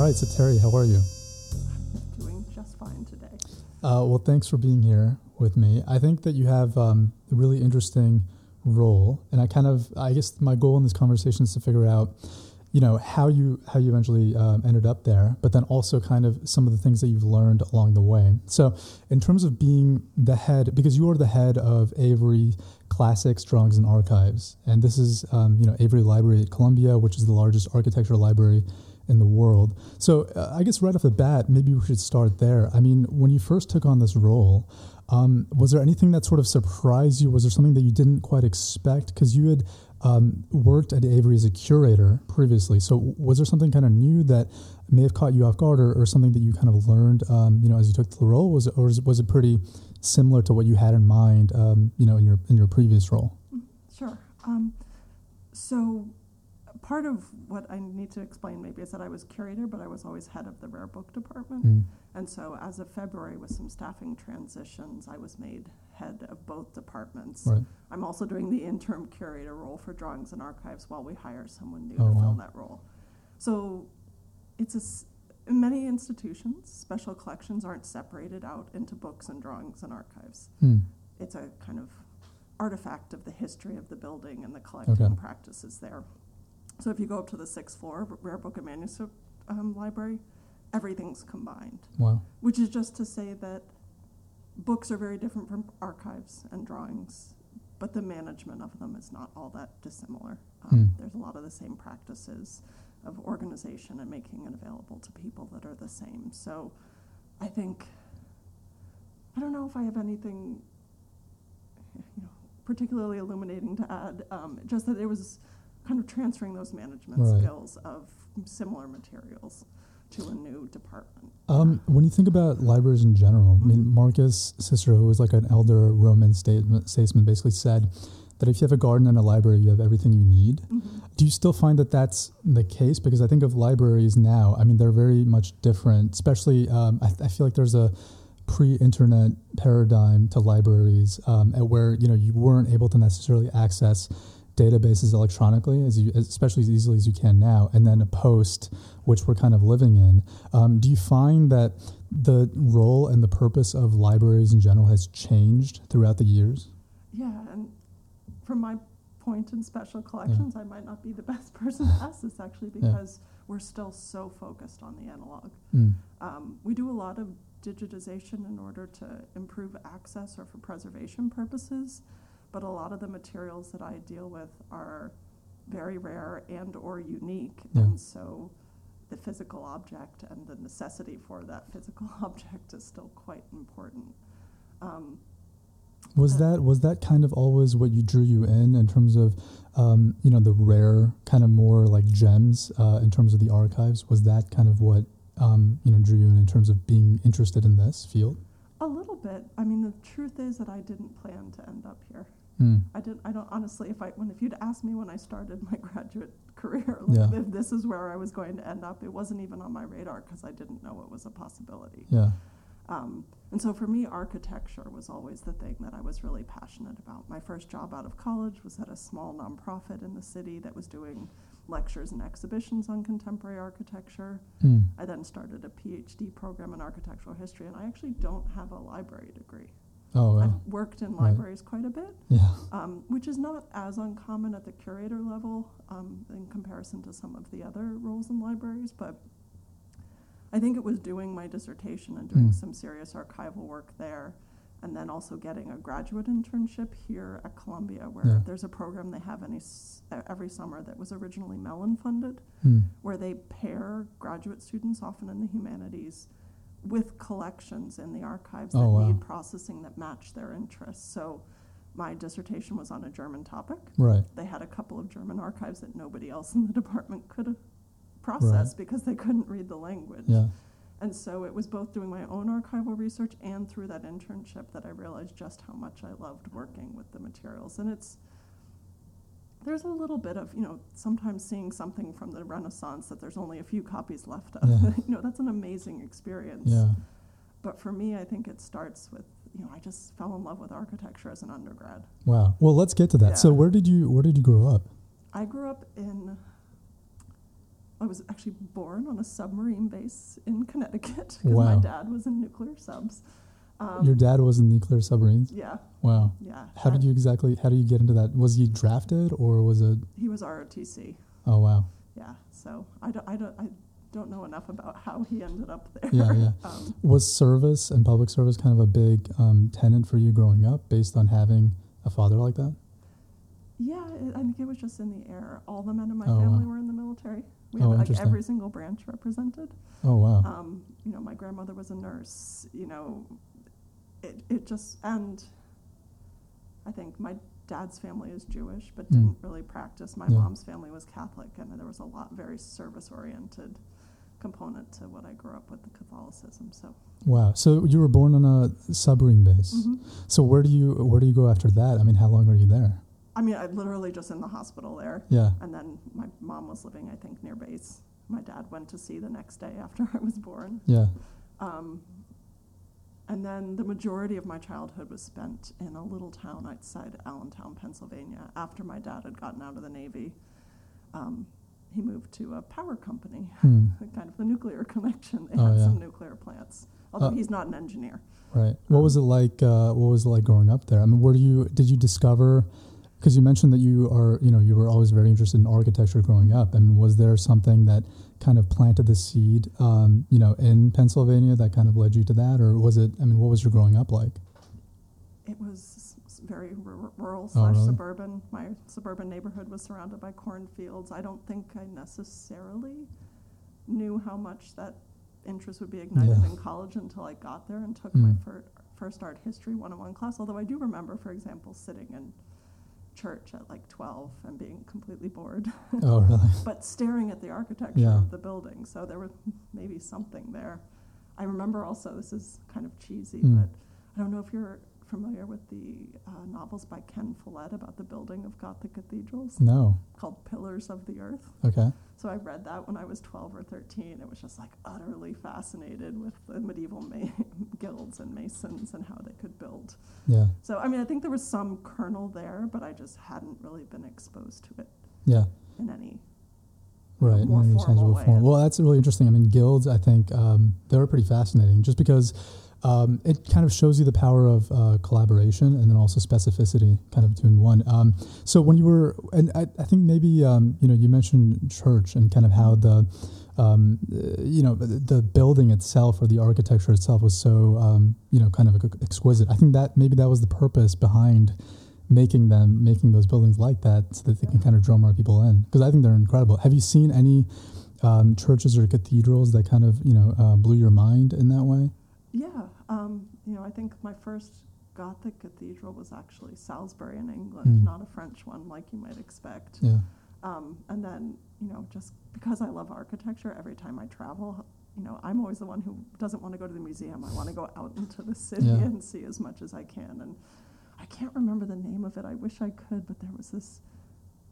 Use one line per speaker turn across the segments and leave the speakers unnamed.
All right, so Terry, how are you?
Doing just fine today.
Uh, well, thanks for being here with me. I think that you have um, a really interesting role, and I kind of, I guess, my goal in this conversation is to figure out, you know, how you how you eventually um, ended up there, but then also kind of some of the things that you've learned along the way. So, in terms of being the head, because you are the head of Avery Classics, Drawings, and Archives, and this is, um, you know, Avery Library at Columbia, which is the largest architecture library in the world. So uh, I guess right off the bat, maybe we should start there. I mean, when you first took on this role, um, was there anything that sort of surprised you? Was there something that you didn't quite expect? Because you had um, worked at Avery as a curator previously. So was there something kind of new that may have caught you off guard, or, or something that you kind of learned, um, you know, as you took the role? Was it, or was it pretty similar to what you had in mind, um, you know, in your in your previous role?
Sure. Um, so part of what I need to explain maybe is that I was curator, but I was always head of the rare book department.
Mm.
And so as of February, with some staffing transitions, I was made head of both departments.
Right.
I'm also doing the interim curator role for drawings and archives while we hire someone new
Oh,
to fill that role. So it's a s- in many institutions, special collections aren't separated out into books and drawings and archives.
Mm.
It's a kind of artifact of the history of the building and the collecting
Okay.
practices there. So if you go up to the sixth floor, Rare Book and Manuscript um, Library, everything's combined,
Wow.
which is just to say that books are very different from archives and drawings, but the management of them is not all that dissimilar. Um,
Hmm.
There's a lot of the same practices of organization and making it available to people that are the same. So I think, I don't know if I have anything you know, particularly illuminating to add, um, just that it was kind of transferring those management
Right.
skills of similar materials to a new department.
Um, when you think about libraries in general, I mean,
Mhm.
Marcus Cicero, who was like an elder Roman statesman, basically said that if you have a garden and a library, you have everything you need.
Mhm.
Do you still find that that's the case? Because I think of libraries now, I mean, they're very much different, especially, um, I, I feel like there's a pre-internet paradigm to libraries um, at where, you know, you weren't able to necessarily access databases electronically as you, especially as easily as you can now, and then a post, which we're kind of living in. Um, do you find that the role and the purpose of libraries in general has changed throughout the years?
Yeah, and from my point in special collections, I might not be the best person to ask this actually because we're still so focused on the analog.
Mm.
Um, we do a lot of digitization in order to improve access or for preservation purposes, but a lot of the materials that I deal with are very rare and or unique,
Yeah.
and so the physical object and the necessity for that physical object is still quite important. Um,
Was that was that kind of always what you drew you in in terms of um, you know the rare kind of more like gems uh, in terms of the archives? Was that kind of what um, you know drew you in in terms of being interested in this field?
a little bit. I mean, the truth is that I didn't plan to end up here.
Hmm.
I didn't. I don't honestly. If I when if you'd asked me when I started my graduate career, like,
Yeah.
if this is where I was going to end up, it wasn't even on my radar because I didn't know it was a possibility.
Yeah.
Um, and so for me, architecture was always the thing that I was really passionate about. My first job out of college was at a small nonprofit in the city that was doing lectures and exhibitions on contemporary architecture.
Hmm.
I then started a PhD program in architectural history, and I actually don't have a library degree.
Oh wow.
I've worked in
Right.
libraries quite a bit,
Yeah.
um, which is not as uncommon at the curator level um, in comparison to some of the other roles in libraries. But I think it was doing my dissertation and doing
Mm.
some serious archival work there, and then also getting a graduate internship here at Columbia, where
Yeah.
there's a program they have any s- every summer that was originally Mellon funded,
Hmm.
where they pair graduate students, often in the humanities, with collections in the archives
Oh,
that
wow.
need processing that match their interests. So my dissertation was on a German topic.
Right.
They had a couple of German archives that nobody else in the department could process processed because they couldn't read the language.
Yeah.
And so it was both doing my own archival research and through that internship that I realized just how much I loved working with the materials. And it's there's a little bit of, you know, sometimes seeing something from the Renaissance that there's only a few copies left of.
Yeah.
you know, that's an amazing experience.
Yeah.
But for me, I think it starts with, you know, I just fell in love with architecture as an undergrad.
Wow. Well, let's get to that. So where did you where did you grow up?
I grew up in I was actually born on a submarine base in Connecticut because my dad was in nuclear subs. Um,
Your dad was in nuclear submarines.
Yeah,
Wow.
yeah.
How did you exactly? How do you get into that? Was he drafted or was it?
He was ROTC.
Oh wow.
Yeah. So I don't, I don't, I don't know enough about how he ended up there.
Yeah, yeah.
um,
Was service and public service kind of a big um, tenant for you growing up, based on having a father like that?
yeah, it, I think it was just in the air. All the men in my
Oh,
family
wow.
were in the military. We
Oh,
had like every single branch represented.
Oh wow.
Um, you know, my grandmother was a nurse. You know, it it just and I think my dad's family is Jewish, but
Mm.
didn't really practice. My
Yeah.
mom's family was Catholic, and there was a lot very service oriented component to what I grew up with the Catholicism. So,
Wow. So you were born on a submarine base.
Mhm.
So where do you where do you go after that? I mean, how long are you there?
I mean, I literally just in the hospital there,
Yeah.
and then my mom was living, I think, near base. My dad went to sea the next day after I was born.
Yeah.
Um, and then the majority of my childhood was spent in a little town outside Allentown, Pennsylvania. After my dad had gotten out of the Navy, um, he moved to a power company,
Hmm.
kind of the nuclear connection. They
Oh,
had
yeah.
some nuclear plants, although
Uh,
he's not an engineer.
Right. What was it like? Uh, what was it like growing up there? I mean, where do you did you discover? Because you mentioned that you are, you know, you were always very interested in architecture growing up. I mean, was there something that kind of planted the seed, um, you know, in Pennsylvania that kind of led you to that, or was it? I mean, what was your growing up like?
It was very r- rural
Oh,
slash
really?
suburban. My suburban neighborhood was surrounded by cornfields. I don't think I necessarily knew how much that interest would be ignited
Yeah.
in college until I got there and took my
Mm.
fir- first art history 101 class. Although I do remember, for example, sitting in church at like 12 and being completely bored,
Oh, really?
but staring at the architecture
Yeah.
of the building. So there was maybe something there. I remember also, this is kind of cheesy,
Mm.
but I don't know if you're familiar with the uh, novels by Ken Follett about the building of Gothic cathedrals
No.
called Pillars of the Earth.
Okay.
So I read that when I was 12 or 13. It was just like utterly fascinated with the medieval ma- guilds and masons and how they could build.
Yeah.
So, I mean, I think there was some kernel there, but I just hadn't really been exposed to it
Yeah.
in any.
Right,
more
in any
formal
tangible
way.
form. Well, that's really interesting. I mean, guilds, I think um, they were pretty fascinating, just because um, it kind of shows you the power of uh, collaboration and then also specificity, kind of two in one. Um, so when you were, and I, I think maybe um, you know, you mentioned church and kind of how the um, you know the, the building itself or the architecture itself was so um, you know kind of exquisite. I think that maybe that was the purpose behind making them making those buildings like that so that they can kind of draw more people in because I think they're incredible. Have you seen any um, churches or cathedrals that kind of you know uh, blew your mind in that way?
Yeah, um, you know, I think my first Gothic cathedral was actually Salisbury in England,
Hmm.
not a French one like you might expect.
Yeah,
Um, and then, you know, just because I love architecture, every time I travel, you know, I'm always the one who doesn't want to go to the museum. I want to go out into the city
Yeah.
and see as much as I can. And I can't remember the name of it. I wish I could, but there was this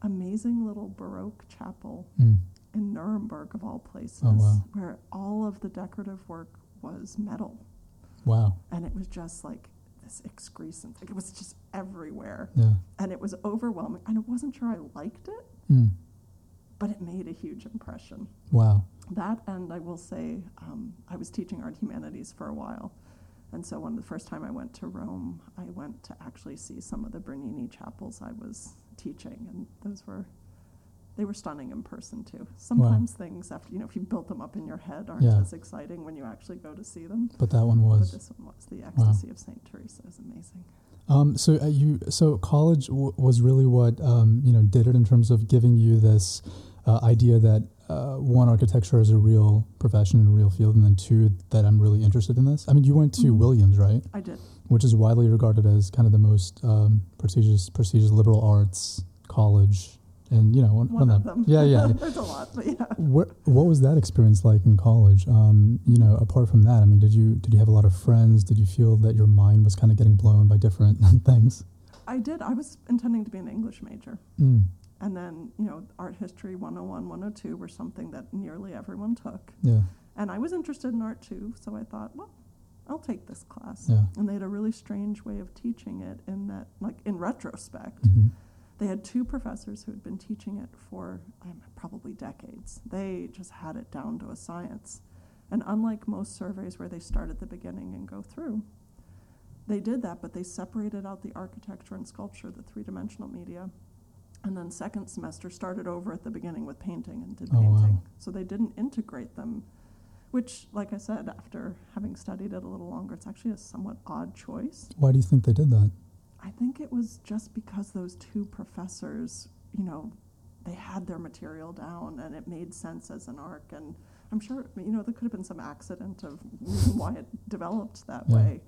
amazing little Baroque chapel
Mm.
in Nuremberg, of all places,
Oh, wow.
where all of the decorative work was metal.
Wow,
And it was just like this excrescence. Like, it was just everywhere.
yeah,
And it was overwhelming. And I wasn't sure I liked it,
mm.
but it made a huge impression.
wow,
That, and I will say, um, I was teaching art humanities for a while. And so, when the first time I went to Rome, I went to actually see some of the Bernini chapels I was teaching. And those were, they were stunning in person too. Sometimes things, after, you know, if you built them up in your head, aren't
Yeah.
as exciting when you actually go to see them.
but that one was.
But this one was. The Ecstasy of St. Teresa is amazing.
Um, so uh, you, so college w- was really what um, you know did it in terms of giving you this uh, idea that uh, one architecture is a real profession and a real field, and then two that I'm really interested in this. I mean, you went to
Mhm.
Williams, right?
I did.
Which is widely regarded as kind of the most um, prestigious, prestigious liberal arts college, and you know one,
One
one
of them.
Yeah, yeah.
There's a lot, but yeah.
What what was that experience like in college? Um, you know, apart from that, I mean, did you did you have a lot of friends? Did you feel that your mind was kind of getting blown by different things?
I did. I was intending to be an English major.
Mm,
And then, you know, art history 101, 102 were something that nearly everyone took.
yeah,
And I was interested in art too, so I thought, well, I'll take this class.
yeah.
And they had a really strange way of teaching it in that, like, in retrospect,
hmm
They had two professors who had been teaching it for um, probably decades. They just had it down to a science. And unlike most surveys where they start at the beginning and go through, they did that, but they separated out the architecture and sculpture, the three dimensional media. And then second semester started over at the beginning with painting and did
Oh, wow.
painting. So they didn't integrate them, which, like I said, after having studied it a little longer, it's actually a somewhat odd choice.
Why do you think they did that?
I think it was just because those two professors, you know, they had their material down and it made sense as an arc. And I'm sure, you know, there could have been some accident of why it developed that
Yeah.
way.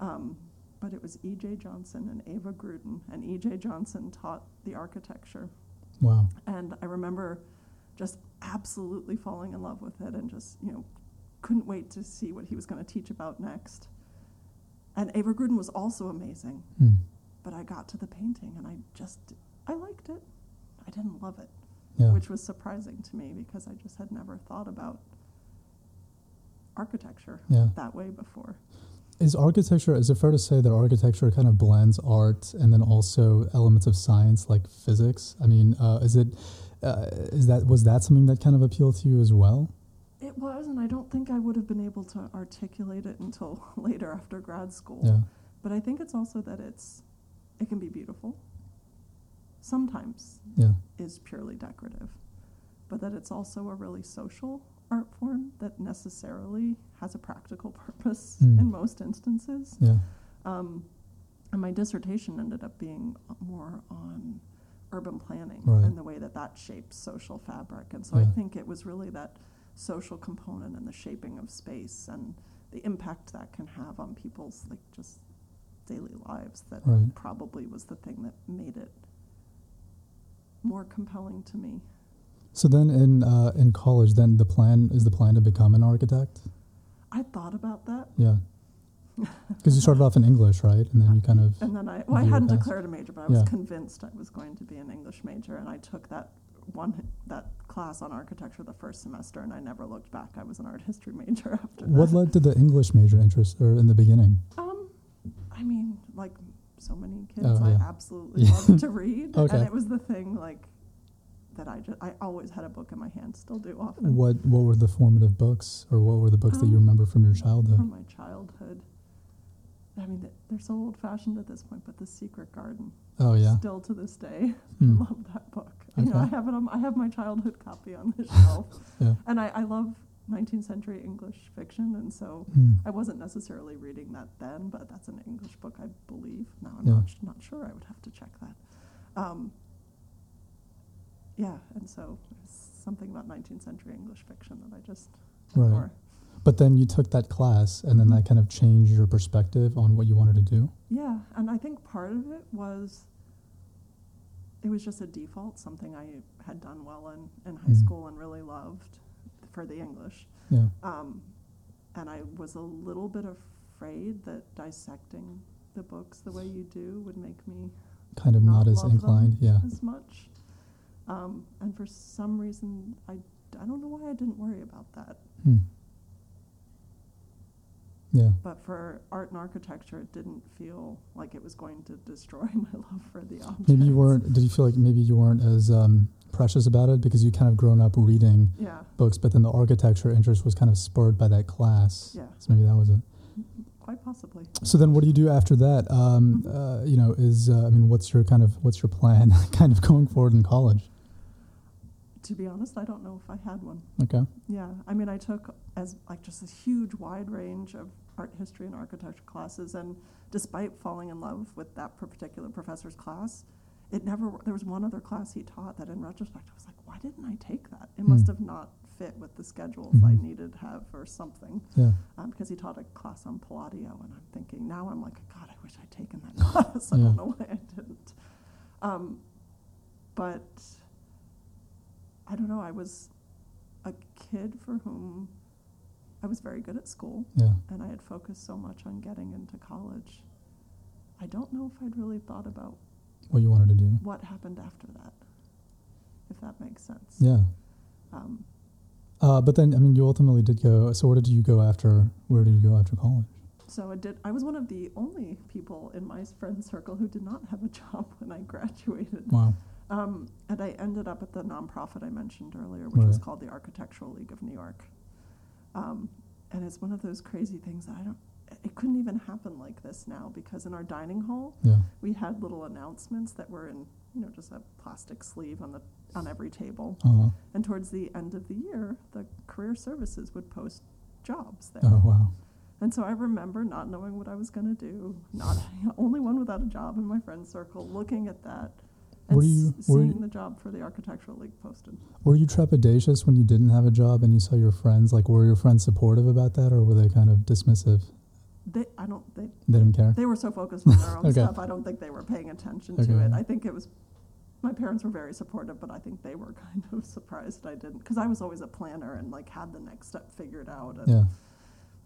Um, but it was E.J. Johnson and Ava Grudin, and E.J. Johnson taught the architecture.
Wow.
And I remember just absolutely falling in love with it and just, you know, couldn't wait to see what he was going to teach about next. And Grudin was also amazing
Hmm.
but I got to the painting and I just I liked it. I didn't love it,
Yeah.
which was surprising to me because I just had never thought about architecture
Yeah.
that way before.
Is architecture, is it fair to say that architecture kind of blends art and then also elements of science like physics? I mean, uh, is it, uh, is that, was that something that kind of appealed to you as well?
It was, and I don't think I would have been able to articulate it until later after grad school.
Yeah.
But I think it's also that it's it can be beautiful. Sometimes
Yeah.
is purely decorative, but that it's also a really social art form that necessarily has a practical purpose
Mm.
in most instances.
Yeah.
Um, and my dissertation ended up being more on urban planning
Right.
and the way that that shapes social fabric. And so I think it was really that social component and the shaping of space and the impact that can have on people's like just daily lives that
Right.
probably was the thing that made it more compelling to me.
So then in, uh, in college, then the plan, is the plan to become an architect?
I thought about that.
Yeah. Because you started off in English, right? And then you kind of,
And then I, well, I hadn't
past.
declared a major, but I was
Yeah.
convinced I was going to be an English major, and I took that one that class on architecture the first semester, and I never looked back. I was an art history major after
what
that.
led to the English major interest or in the beginning?
Um, I mean, like so many kids,
Oh,
I absolutely
Yeah.
loved to read,
Okay.
and it was the thing like that. I just I always had a book in my hand, still do often
What, what were the formative books or what were the books that you
Um,
remember from your childhood?
from my childhood. I mean, they're so old fashioned at this point, but The Secret Garden,
Oh, yeah.
still to this day,
Hmm.
love that book. You know, I have it. On, I have my childhood copy on the shelf,
Yeah.
and I, I love 19th century English fiction, and so
Hmm.
I wasn't necessarily reading that then, but that's an English book, I believe. Now I'm
Yeah.
not, not sure. I would have to check that. Um, yeah, and so something about 19th century English fiction that I just
Right.
adore.
But then you took that class and then that kind of changed your perspective on what you wanted to do?
Yeah, and I think part of it was it was just a default, something I had done well in, in high
Mhm.
school and really loved for the English.
Yeah.
Um, and I was a little bit afraid that dissecting the books the way you do would make me
Kind of not,
not
as inclined. Yeah.
as much. Um, and for some reason, I, I don't know why I didn't worry about that.
Hmm. Yeah.
But for art and architecture, it didn't feel like it was going to destroy my love for the objects.
Maybe you weren't, did you feel like maybe you weren't as um, precious about it because you kind of grown up reading
Yeah,
books, but then the architecture interest was kind of spurred by that class.
Yeah.
So maybe that was it.
quite possibly.
So then what do you do after that? Um,
Mm-hmm.
uh, you know, is, uh, I mean, what's your kind of, what's your plan kind of going forward in college?
To be honest, I don't know if I had one.
Okay.
Yeah, I mean, I took as like just a huge wide range of art history and architecture classes, and despite falling in love with that particular professor's class, it never. There was one other class he taught that, in retrospect, I was like, why didn't I take that? It must
Hmm.
have not fit with the schedules I
Mhm.
needed to have or something.
Yeah.
Um, because he taught a class on Palladio, and I'm thinking now I'm like, God, I wish I'd taken that class. I
Yeah.
don't know why I didn't. Um, but I don't know. I was a kid for whom I was very good at school,
Yeah.
and I had focused so much on getting into college. I don't know if I'd really thought about
What you wanted to do.
what happened after that, if that makes sense.
Yeah.
Um,
Uh, but then, I mean, you ultimately did go. So, where did you go after? Where did you go after college?
so I did. I was one of the only people in my friend circle who did not have a job when I graduated.
Wow.
Um, and I ended up at the nonprofit I mentioned earlier, which was called the Architectural League of New York. Um, and it's one of those crazy things that I don't. It couldn't even happen like this now because in our dining hall
Yeah.
we had little announcements that were in you know just a plastic sleeve on the on every table.
Uh-huh.
And towards the end of the year, the career services would post jobs there.
Oh wow.
And so I remember not knowing what I was going to do, not only one without a job in my friend circle, looking at that
Were you- were
seeing
you-
the job for the Architectural League posted.
Were you trepidatious when you didn't have a job and you saw your friends? Like, were your friends supportive about that, or were they kind of dismissive?
They, I don't, they,
They didn't care.
they were so focused on their own
Okay.
stuff. I don't think they were paying attention to it. I think it was, my parents were very supportive, but I think they were kind of surprised I didn't, because I was always a planner and like had the next step figured out. And
Yeah.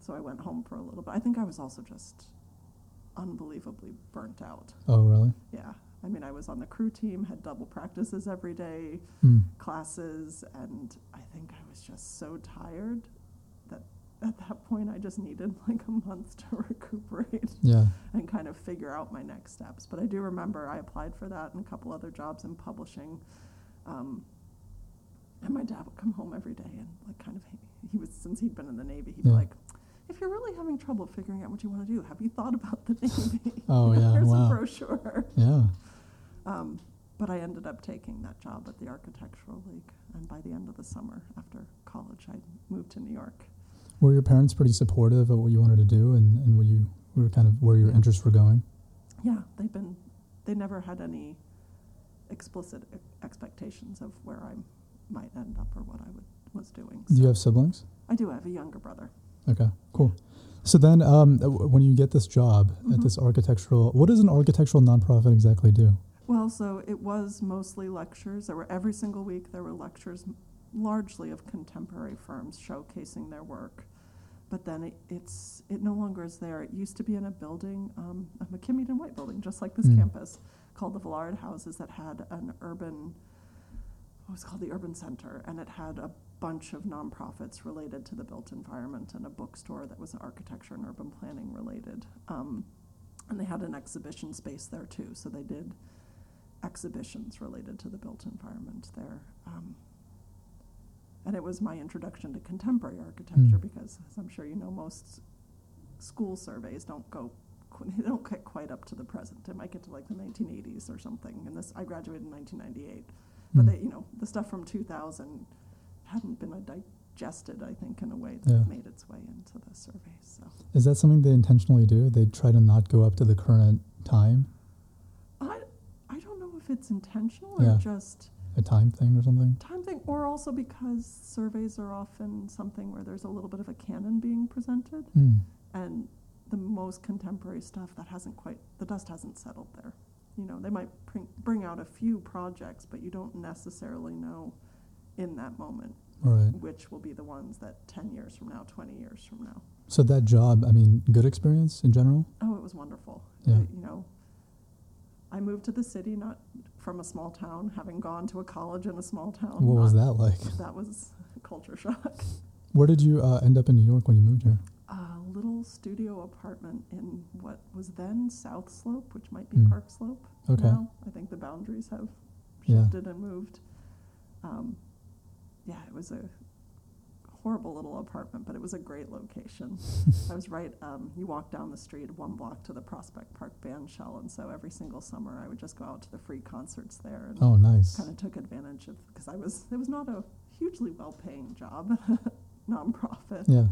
So I went home for a little bit. I think I was also just unbelievably burnt out.
Oh really?
Yeah. I mean, I was on the crew team, had double practices every day,
Mm.
classes, and I think I was just so tired that at that point I just needed like a month to recuperate
Yeah.
and kind of figure out my next steps. But I do remember I applied for that and a couple other jobs in publishing. Um, and my dad would come home every day and like kind of he, was since he'd been in the Navy, he'd be like, "If you're really having trouble figuring out what you want to do, have you thought about the Navy?
Oh, yeah,
here's
wow.
a brochure."
Yeah.
Um, but I ended up taking that job at the Architectural League, and by the end of the summer after college, I moved to New York.
Were your parents pretty supportive of what you wanted to do and, and what you were kind of where your
Yeah.
interests were going?
Yeah, they've been. They never had any explicit expectations of where I might end up or what I would was doing.
Do you have siblings?
I do have a younger brother.
Okay, cool. So then, um, when you get this job at
Mhm.
this architectural, what does an architectural nonprofit exactly do?
Well, so it was mostly lectures. There were every single week there were lectures, largely of contemporary firms showcasing their work. But then it, it's it no longer is there. It used to be in a building, um, a and White building, just like this
Mm.
campus, called the Villard Houses, that had an urban. It was called the Urban Center, and it had a bunch of nonprofits related to the built environment, and a bookstore that was architecture and urban planning related. Um, and they had an exhibition space there too, so they did exhibitions related to the built environment there. Um, and it was my introduction to contemporary architecture
Mm.
because, as I'm sure you know, most school surveys don't go they don't get quite up to the present. They might get to like the 1980s or something. And this, I graduated in 1998, but
Mm.
they, you know, the stuff from 2000 hadn't been digested, I think, in a way that
Yeah.
made its way into the surveys. So
Is that something they intentionally do? They try to not go up to the current time,
I, I don't know if it's intentional or
Yeah.
just
a time thing or something?
time thing, or also because surveys are often something where there's a little bit of a canon being presented,
Mm.
and the most contemporary stuff that hasn't quite the dust hasn't settled there. You know, they might bring, bring out a few projects, but you don't necessarily know in that moment
Right.
which will be the ones that 10 years from now, 20 years from now.
So that job, I mean, good experience in general?
Oh, it was wonderful.
Yeah.
Uh, you know, I moved to the city not from a small town, having gone to a college in a small town.
What was that like?
That was culture shock.
Where did you uh, end up in New York when you moved here?
A little studio apartment in what was then South Slope, which might be
Mm.
Park Slope
Okay.
now. I think the boundaries have
Yeah.
shifted and moved. Um, yeah, it was a horrible little apartment, but it was a great location. I was right. Um, you walk down the street one block to the Prospect Park band shell, and so every single summer I would just go out to the free concerts there and
Oh, nice.
kind of took advantage of because I was it was not a hugely well-paying job, nonprofit.
Yeah.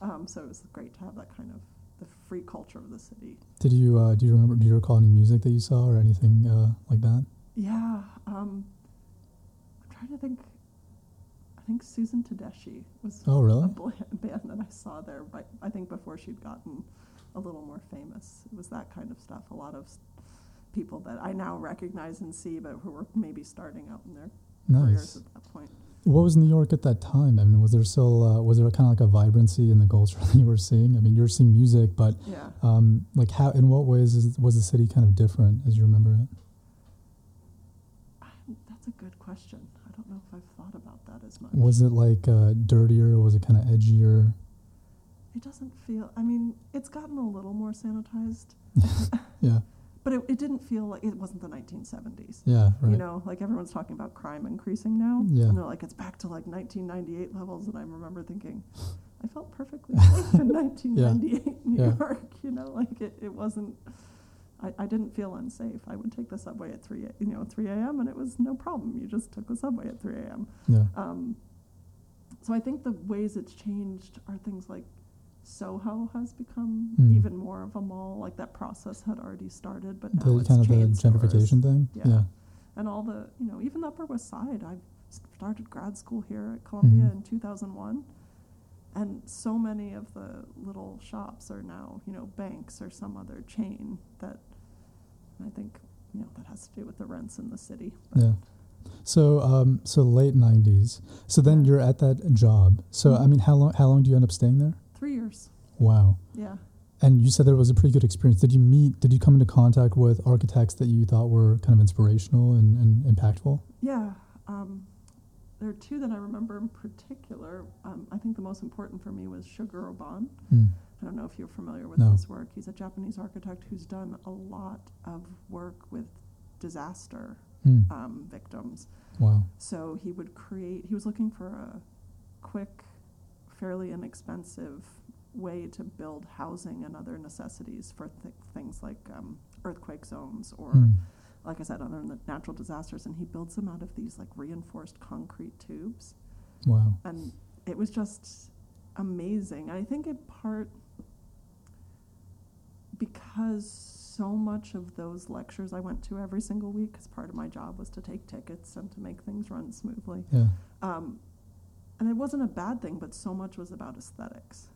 Um, so it was great to have that kind of the free culture of the city.
Did you uh, do you remember? Do you recall any music that you saw or anything uh, like that?
Yeah, um, I'm trying to think. I think Susan Tedeschi was
Oh, really?
a band that I saw there. Right, I think before she'd gotten a little more famous, it was that kind of stuff. A lot of people that I now recognize and see, but who were maybe starting out in their careers
Nice.
at that point.
What was New York at that time? I mean, was there still uh, was there kind of like a vibrancy in the culture that you were seeing? I mean, you were seeing music, but
Yeah.
um, like how in what ways is, was the city kind of different as you remember it?
That's a good question. I don't know if I've thought about that as much.
Was it like uh, dirtier? Was it kind of edgier?
it doesn't feel. I mean, it's gotten a little more sanitized,
Yeah,
but it, it didn't feel like it wasn't the 1970s.
yeah, right.
You know, like everyone's talking about crime increasing now,
Yeah.
and they're like it's back to like 1998 levels, and I remember thinking, I felt perfectly safe in 1998 New
Yeah.
York. You know, like it, it wasn't. I, I didn't feel unsafe. I would take the subway at three, you know, 3 a.m. and it was no problem. You just took the subway at 3 a.m.
yeah,
Um, so I think the ways it's changed are things like Soho has become
Mm.
even more of a mall. Like that process had already started, but now
the
it's
kind of the
chain stores.
gentrification thing.
Yeah.
yeah.
And all the, you know, even the Upper West Side. I started grad school here at Columbia
Mhm.
in 2001. And so many of the little shops are now, you know, banks or some other chain that I think, you know, that has to do with the rents in the city. But
Yeah. So, um, so late '90s. So then
Yeah.
you're at that job. So, I
Mhm.
mean, how long? How long do you end up staying there?
Three years.
Wow.
Yeah.
And you said there was a pretty good experience. Did you meet? Did you come into contact with architects that you thought were kind of inspirational and, and impactful?
Yeah, um, there are two that I remember in particular. Um, I think the most important for me was Shigeru Ban.
Mm.
I don't know if you're familiar with
No.
his work. He's a Japanese architect who's done a lot of work with disaster
Mm.
um, victims.
Wow.
So he would create, he was looking for a quick, fairly inexpensive way to build housing and other necessities for th- things like um, earthquake zones or
Mm.
like I said, other than natural disasters, and he builds them out of these like reinforced concrete tubes,
Wow.
and it was just amazing. I think in part because so much of those lectures I went to every single week, because part of my job was to take tickets and to make things run smoothly.
Yeah.
Um, and it wasn't a bad thing, but so much was about aesthetics.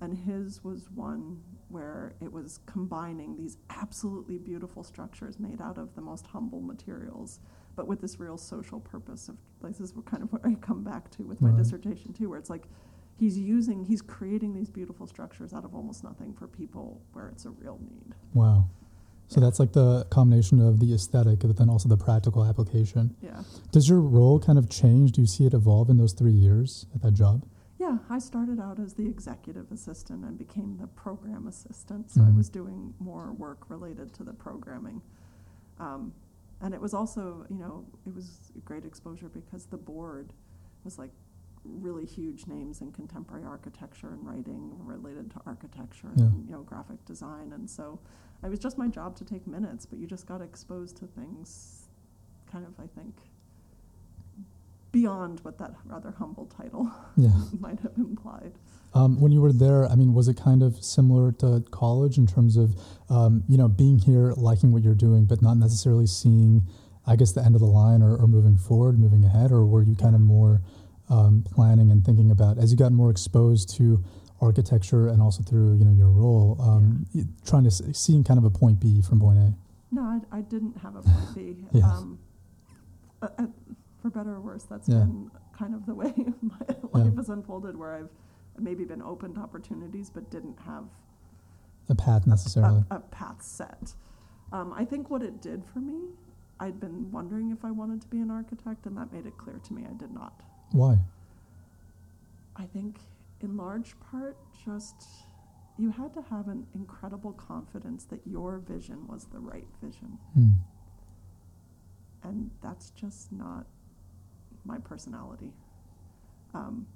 And his was one where it was combining these absolutely beautiful structures made out of the most humble materials, but with this real social purpose of like, this is kind of where I come back to with my
Right.
dissertation too, where it's like he's using he's creating these beautiful structures out of almost nothing for people where it's a real need.
Wow. So
Yeah.
that's like the combination of the aesthetic, but then also the practical application.
Yeah.
Does your role kind of change? Do you see it evolve in those three years at that job?
Yeah, I started out as the executive assistant and became the program assistant. So I
Mhm.
was doing more work related to the programming. Um, and it was also, you know, it was a great exposure because the board was like really huge names in contemporary architecture and writing related to architecture
Yeah.
and, you know, graphic design. And so it was just my job to take minutes, but you just got exposed to things kind of, I think, beyond what that rather humble title
Yeah.
might have implied.
Um, when you were there, I mean, was it kind of similar to college in terms of, um, you know, being here, liking what you're doing, but not necessarily seeing, I guess, the end of the line or, or moving forward, moving ahead, or were you kind of more um, planning and thinking about as you got more exposed to architecture and also through, you know, your role, um, y- trying to s- seeing kind of a point B from point A?
No, I, I didn't have a point B.
Yes.
Um, uh, uh, for better or worse, that's
Yeah.
been kind of the way my
Yeah.
life has unfolded, where I've maybe been open to opportunities but didn't have
A path necessarily.
a, a path set. Um, I think what it did for me, I'd been wondering if I wanted to be an architect, and that made it clear to me I did not.
Why?
I think, in large part, just you had to have an incredible confidence that your vision was the right vision.
Hmm.
and that's just not my personality. Um,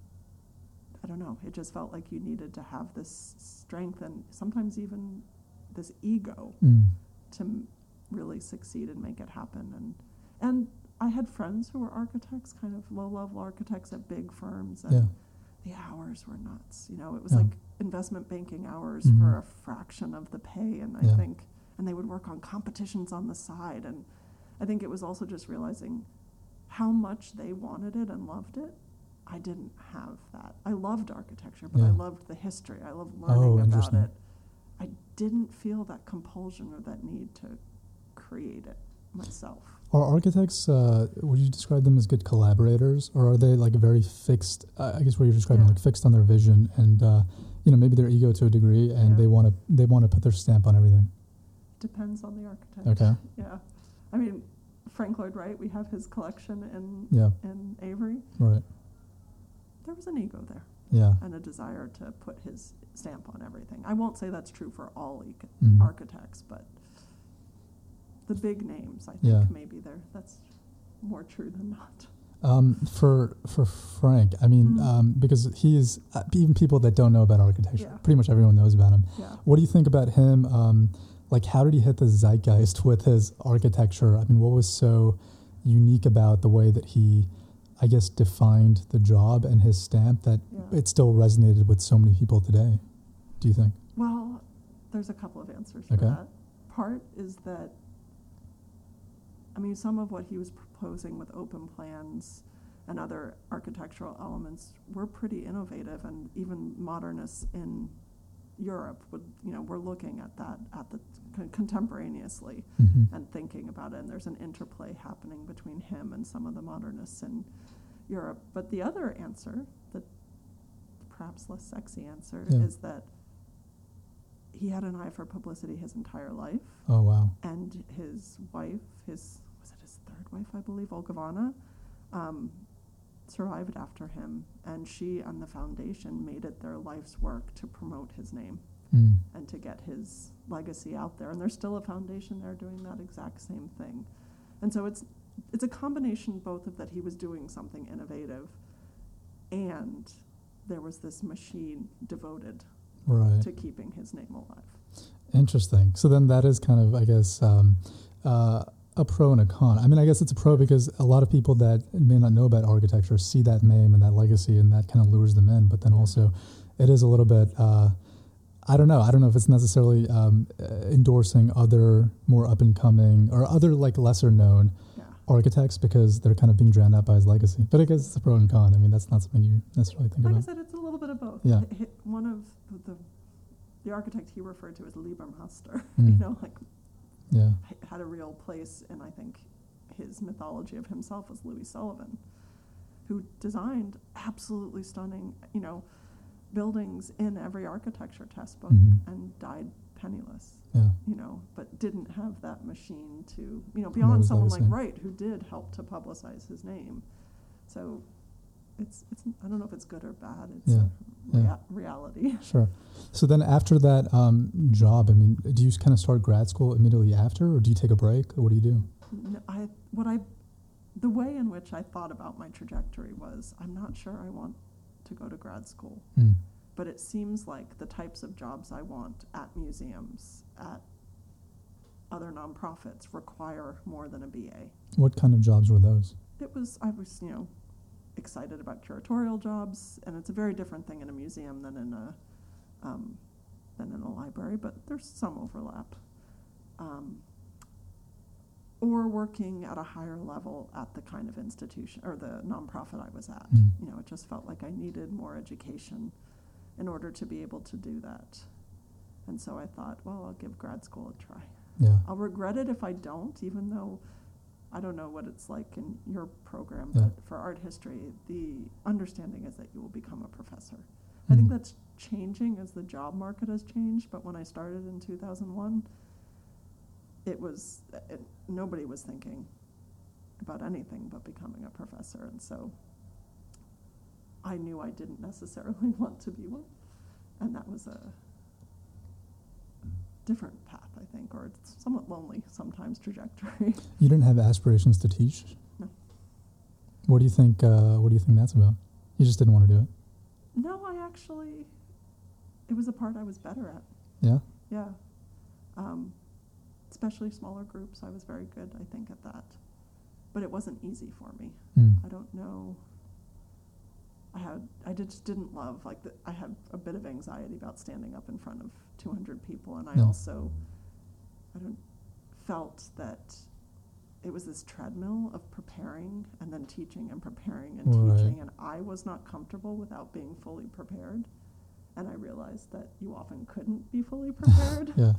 I don't know. It just felt like you needed to have this strength and sometimes even this ego
Mm.
to m- really succeed and make it happen. And and I had friends who were architects, kind of low level architects at big firms, and
Yeah.
the hours were nuts. You know, it was
Yeah.
like investment banking hours
Mhm.
for a fraction of the pay, and I
Yeah.
think, and they would work on competitions on the side, and I think it was also just realizing how much they wanted it and loved it. I didn't have that. I loved architecture, but I loved the history. I loved learning
Oh,
about it. I didn't feel that compulsion or that need to create it myself.
Are architects, uh, would you describe them as good collaborators, or are they like very fixed? Uh, I guess what you're describing,
Yeah.
like fixed on their vision, and uh, you know maybe their ego to a degree, and
Yeah.
they want to they want to put their stamp on everything.
Depends on the architect.
Okay.
Yeah. I mean, Frank Lloyd Wright, we have his collection in
Yeah.
in Avery.
Right.
There was an ego there.
Yeah.
and a desire to put his stamp on everything. I won't say that's true for all eco-
Mhm.
architects, but the big names, I think
Yeah.
maybe they're that's more true than not.
Um, for for Frank, I mean,
Mhm.
um, because he is uh, even people that don't know about architecture,
Yeah.
pretty much everyone knows about him.
Yeah.
What do you think about him? Um, like, how did he hit the zeitgeist with his architecture? I mean, what was so unique about the way that he, I guess, defined the job and his stamp that
Yeah.
it still resonated with so many people today? Do you think?
Well, there's a couple of answers for that. Part is that, I mean, some of what he was proposing with open plans and other architectural elements were pretty innovative, and even modernists in Europe would, you know, we're looking at that at the con- contemporaneously
hmm
and thinking about it. And there's an interplay happening between him and some of the modernists in Europe. But the other answer, the perhaps less sexy answer,
Yeah.
is that he had an eye for publicity his entire life,
Oh wow.
and his wife, his was it his third wife, I believe, Olgivanna, um, survived after him, and she and the foundation made it their life's work to promote his name
Mm.
and to get his legacy out there. And there's still a foundation there doing that exact same thing. And so it's it's a combination both of that he was doing something innovative and there was this machine devoted
Right.
to keeping his name alive.
Interesting. So then that is kind of, I guess, um, uh, a pro and a con. I mean, I guess it's a pro because a lot of people that may not know about architecture see that name and that legacy, and that kind of lures them in. But then also, it is a little bit. Uh, I don't know. I don't know if it's necessarily um, endorsing other more up and coming or other like lesser known
Yeah.
architects because they're kind of being drowned out by his legacy. But I guess it's a pro and con. I mean, that's not something you necessarily think
Like I
about.
said, it's a little bit of both.
Yeah.
One of the the architect he referred to as Lieber Meister,
Mm.
you know, like
Yeah.
had a real place in I think his mythology of himself was Louis Sullivan, who designed absolutely stunning, you know, buildings in every architecture test book
Mhm.
and died penniless,
Yeah.
you know, but didn't have that machine to, you know, beyond someone like. Wright who did help to publicize his name. So it's it's I don't know if it's good or bad. It's
Yeah.
Rea-
Yeah.
reality.
Sure. So then after that um, job, I mean, do you kind of start grad school immediately after, or do you take a break, or what do you do?
N- I what I the way in which I thought about my trajectory was I'm not sure I want to go to grad school,
Mm.
but it seems like the types of jobs I want at museums, at other nonprofits require more than a BA.
What kind of jobs were those?
It was I was, you know, excited about curatorial jobs and it's a very different thing in a museum than in a um, than in a library, but there's some overlap. Um, or working at a higher level at the kind of institution or the nonprofit I was at.
Mm.
You know, it just felt like I needed more education in order to be able to do that. And so I thought, well, I'll give grad school a try.
Yeah.
I'll regret it if I don't, even though I don't know what it's like in your program,
Yeah.
but for art history, the understanding is that you will become a professor. I think
Mm.
that's changing as the job market has changed, but when I started in 2001, it was it, nobody was thinking about anything but becoming a professor, and so I knew I didn't necessarily want to be one, and that was a different path, think, or it's somewhat lonely sometimes trajectory.
You didn't have aspirations to teach.
No.
What do you think? Uh, what do you think that's about? You just didn't want to do it.
no, I actually, it was a part I was better at.
Yeah.
Yeah. Um, especially smaller groups, I was very good, I think, at that. But it wasn't easy for me.
Mm.
I don't know. I had, I did, just didn't love, like, the, I had a bit of anxiety about standing up in front of 200 people, and I
Yeah.
also, I don't, felt that it was this treadmill of preparing and then teaching and preparing and
Right.
teaching, and I was not comfortable without being fully prepared. And I realized that you often couldn't be fully prepared.
Yeah.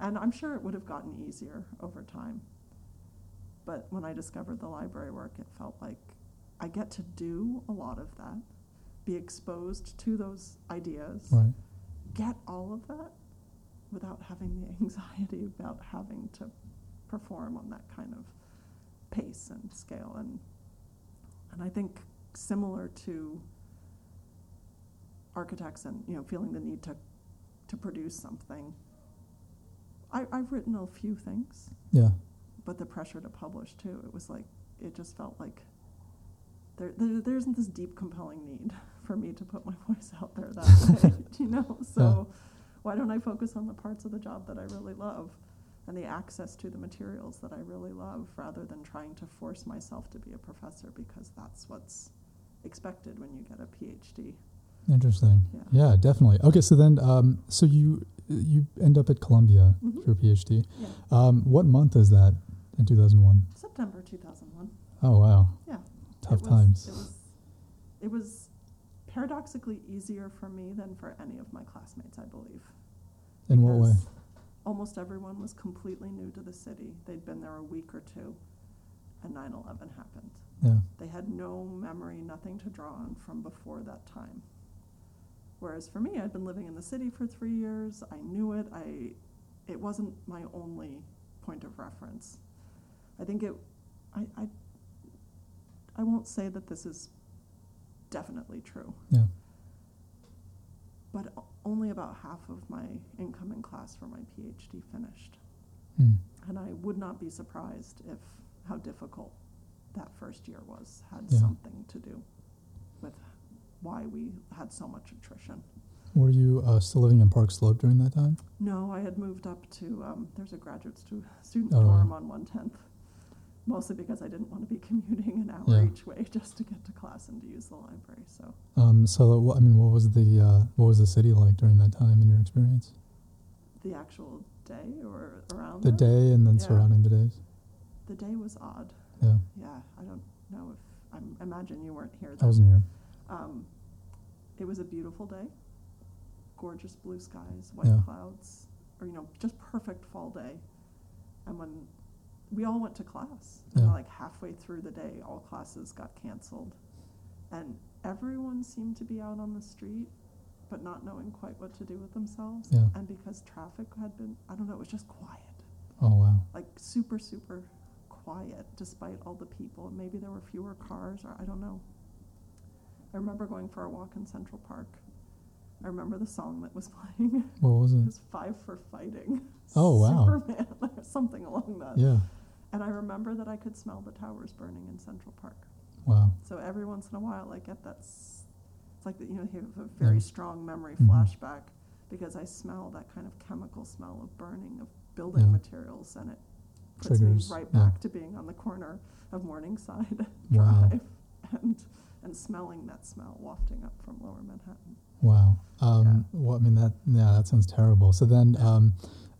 And I'm sure it would have gotten easier over time. But when I discovered the library work, it felt like I get to do a lot of that, be exposed to those ideas,
Right.
get all of that without having the anxiety about having to perform on that kind of pace and scale. And, and I think similar to architects and you know feeling the need to to produce something. I, I've written a few things,
Yeah.
but the pressure to publish too. It was like it just felt like there, there there isn't this deep compelling need for me to put my voice out there that way, you know. So why don't I focus on the parts of the job that I really love and the access to the materials that I really love rather than trying to force myself to be a professor because that's what's expected when you get a PhD.
Interesting.
Yeah.
Yeah, definitely. Okay, so then, um, so you you end up at Columbia
Mhm.
for your PhD.
Yeah.
Um, what month is that in 2001?
September 2001.
Oh, wow.
Yeah.
Tough
it was,
times.
It was, it was paradoxically easier for me than for any of my classmates, I believe.
In what way?
Almost everyone was completely new to the city. They'd been there a week or two, and 9 11 happened.
Yeah.
They had no memory, nothing to draw on from before that time. Whereas for me, I'd been living in the city for three years. I knew it. I, it wasn't my only point of reference. I think it, I, I, I won't say that this is definitely true,
Yeah.
but only about half of my incoming class for my PhD finished.
Hmm.
And I would not be surprised if how difficult that first year was had
Yeah.
something to do with why we had so much attrition.
Were you uh, still living in Park Slope during that time?
No, I had moved up to um, there's a graduate stu- student
Oh,
dorm on one tenth, mostly because I didn't want to be commuting an hour
Yeah.
each way just to get to class and to use the library. So
Um, so, I mean, what was the uh, what was the city like during that time in your experience?
the actual day or around
The day and then
Yeah.
surrounding the days.
the day was odd.
Yeah,
Yeah, I don't know if I imagine you weren't here.
I wasn't here.
Um, it was a beautiful day, gorgeous blue skies, white
Yeah.
clouds, or you know, just perfect fall day. And when we all went to class,
Yeah.
like halfway through the day, all classes got canceled, and everyone seemed to be out on the street, but not knowing quite what to do with themselves.
Yeah.
And because traffic had been, I don't know, it was just quiet,
Oh wow.
like super, super quiet, despite all the people. Maybe there were fewer cars, or I don't know. I remember going for a walk in Central Park. I remember the song that was playing.
What was
it
it?
was Five for Fighting.
Oh, wow.
Superman, or something along that.
Yeah.
And I remember that I could smell the towers burning in Central Park.
Wow.
So every once in a while, I get that. s- It's like that, you know, you have a very
Yeah.
strong memory
Mhm.
flashback because I smell that kind of chemical smell of burning of building
Yeah.
materials, and it puts
Triggers,
me right
yeah.
back to being on the corner of Morningside
Wow.
Drive and and smelling that smell wafting up from Lower Manhattan.
Wow. Um, Well, I mean that. Yeah, that sounds terrible. So then, um,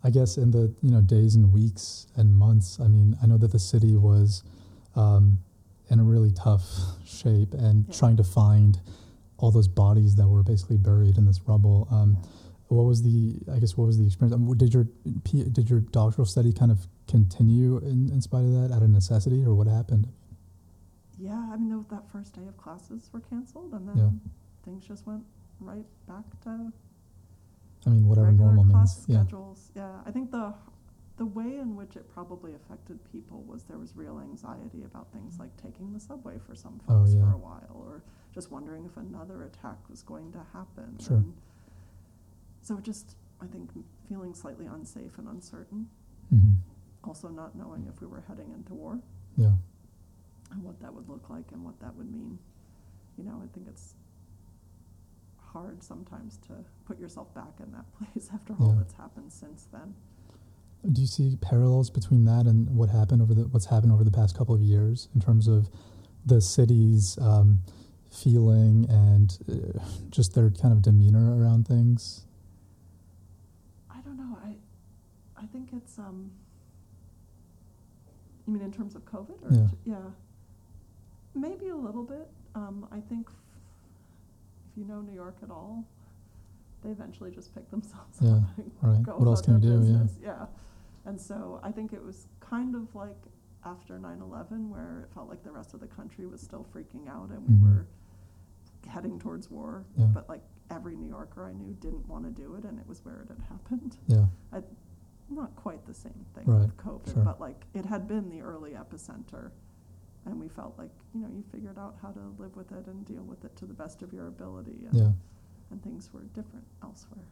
I guess in the you know days and weeks and months, I mean, I know that the city was um, in a really tough shape and
Yeah.
trying to find all those bodies that were basically buried in this rubble. Um,
Yeah.
What was the? I guess what was the experience? I mean, did your did your doctoral study kind of continue in, in spite of that out of necessity, or what happened?
Yeah, I mean, that first day of classes were canceled, and then
Yeah.
things just went right back to
I mean, whatever
regular
normal
class
means. Yeah.
schedules. Yeah. I think the the way in which it probably affected people was there was real anxiety about things like taking the subway for some
Oh,
folks
yeah.
for a while, or just wondering if another attack was going to happen.
Sure.
And so just, I think, feeling slightly unsafe and uncertain.
hmm
Also, not knowing if we were heading into war
Yeah.
and what that would look like and what that would mean. You know, I think it's hard sometimes to put yourself back in that place after all
Yeah.
that's happened since then.
Do you see parallels between that and what happened over the what's happened over the past couple of years in terms of the city's um, feeling and uh, just their kind of demeanor around things?
I don't know. I I think it's um. You mean in terms of COVID? Or
Yeah.
yeah. Maybe a little bit. Um, I think you know New York at all, they eventually just pick themselves
Yeah,
up
right.
go
What else can you do? Yeah.
business. Yeah. And so I think it was kind of like after 9/11, where it felt like the rest of the country was still freaking out and we
Mhm.
were heading towards war.
Yeah.
But like every New Yorker I knew didn't want to do it, and it was where it had happened.
Yeah.
I, not quite the same thing
Right,
with COVID,
sure.
but like it had been the early epicenter, and we felt like you know you figured out how to live with it and deal with it to the best of your ability. And
Yeah.
and things were different elsewhere.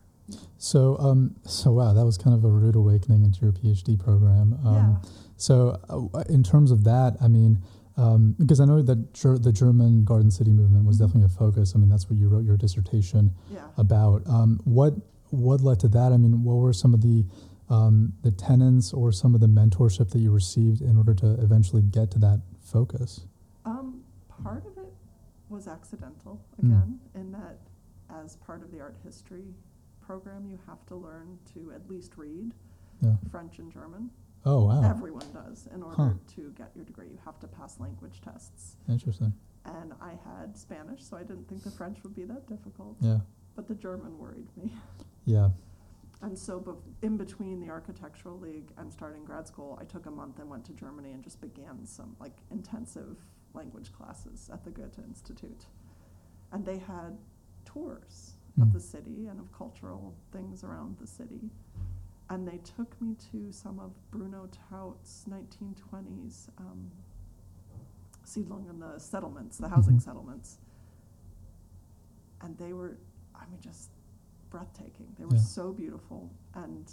So, um, so wow, that was kind of a rude awakening into your PhD program. Um,
yeah.
So, uh, in terms of that, I mean, um, because I know that ger- the German Garden City movement was
Mhm.
definitely a focus. I mean, that's what you wrote your dissertation
Yeah.
about. Um, what what led to that? I mean, what were some of the um, the tenets or some of the mentorship that you received in order to eventually get to that focus?
Um, part of it was accidental,
Mm.
again, in that as part of the art history program, you have to learn to at least read
Yeah.
French and German.
Oh wow,
Everyone does. In order
Huh.
to get your degree, you have to pass language tests.
interesting.
And I had Spanish, so I didn't think the French would be that difficult.
Yeah,
But the German worried me.
yeah,
And so, in between the Architectural League and starting grad school, I took a month and went to Germany and just began some like intensive language classes at the Goethe Institute. And they had tours of
Mm.
the city and of cultural things around the city. And they took me to some of Bruno Taut's 1920s um, Siedlung and the settlements, the housing
Mhm.
settlements. And they were, I mean, just breathtaking. They were
Yeah.
so beautiful and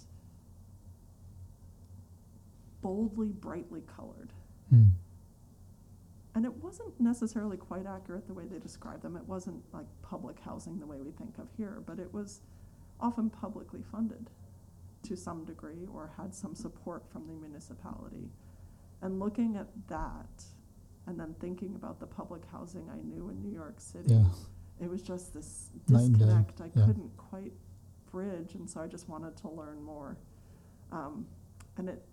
boldly, brightly colored.
Hmm.
And it wasn't necessarily quite accurate the way they described them. It wasn't like public housing the way we think of here, but it was often publicly funded to some degree or had some support from the municipality. And looking at that and then thinking about the public housing I knew in New York City,
yeah,
it was just this
Night and day,
disconnect I
yeah.
couldn't quite bridge, and so I just wanted to learn more. Um, and it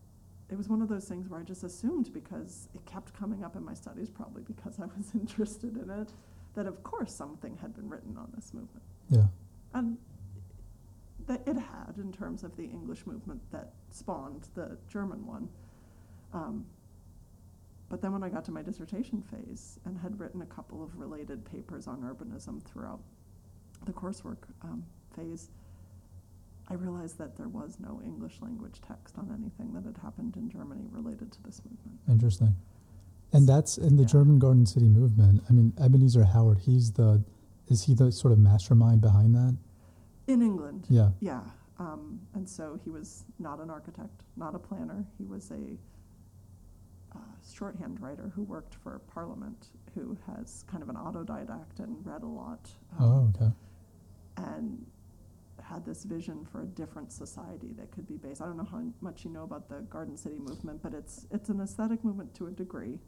it was one of those things where I just assumed because it kept coming up in my studies, probably because I was interested in it, that of course something had been written on this movement,
yeah,
and that it had in terms of the English movement that spawned the German one. Um, but then when I got to my dissertation phase and had written a couple of related papers on urbanism throughout the coursework um, phase, I realized that there was no English language text on anything that had happened in Germany related to this movement.
interesting. And that's in the
Yeah.
German Garden City movement. I mean, Ebenezer Howard. He's the is he the sort of mastermind behind that?
In England,
Yeah.
yeah. Um, and so he was not an architect, not a planner. He was a uh, shorthand writer who worked for Parliament, who has kind of an autodidact and read a lot. um,
Oh, okay.
and had this vision for a different society that could be based. I don't know how much you know about the Garden City movement, but it's it's an aesthetic movement to a degree,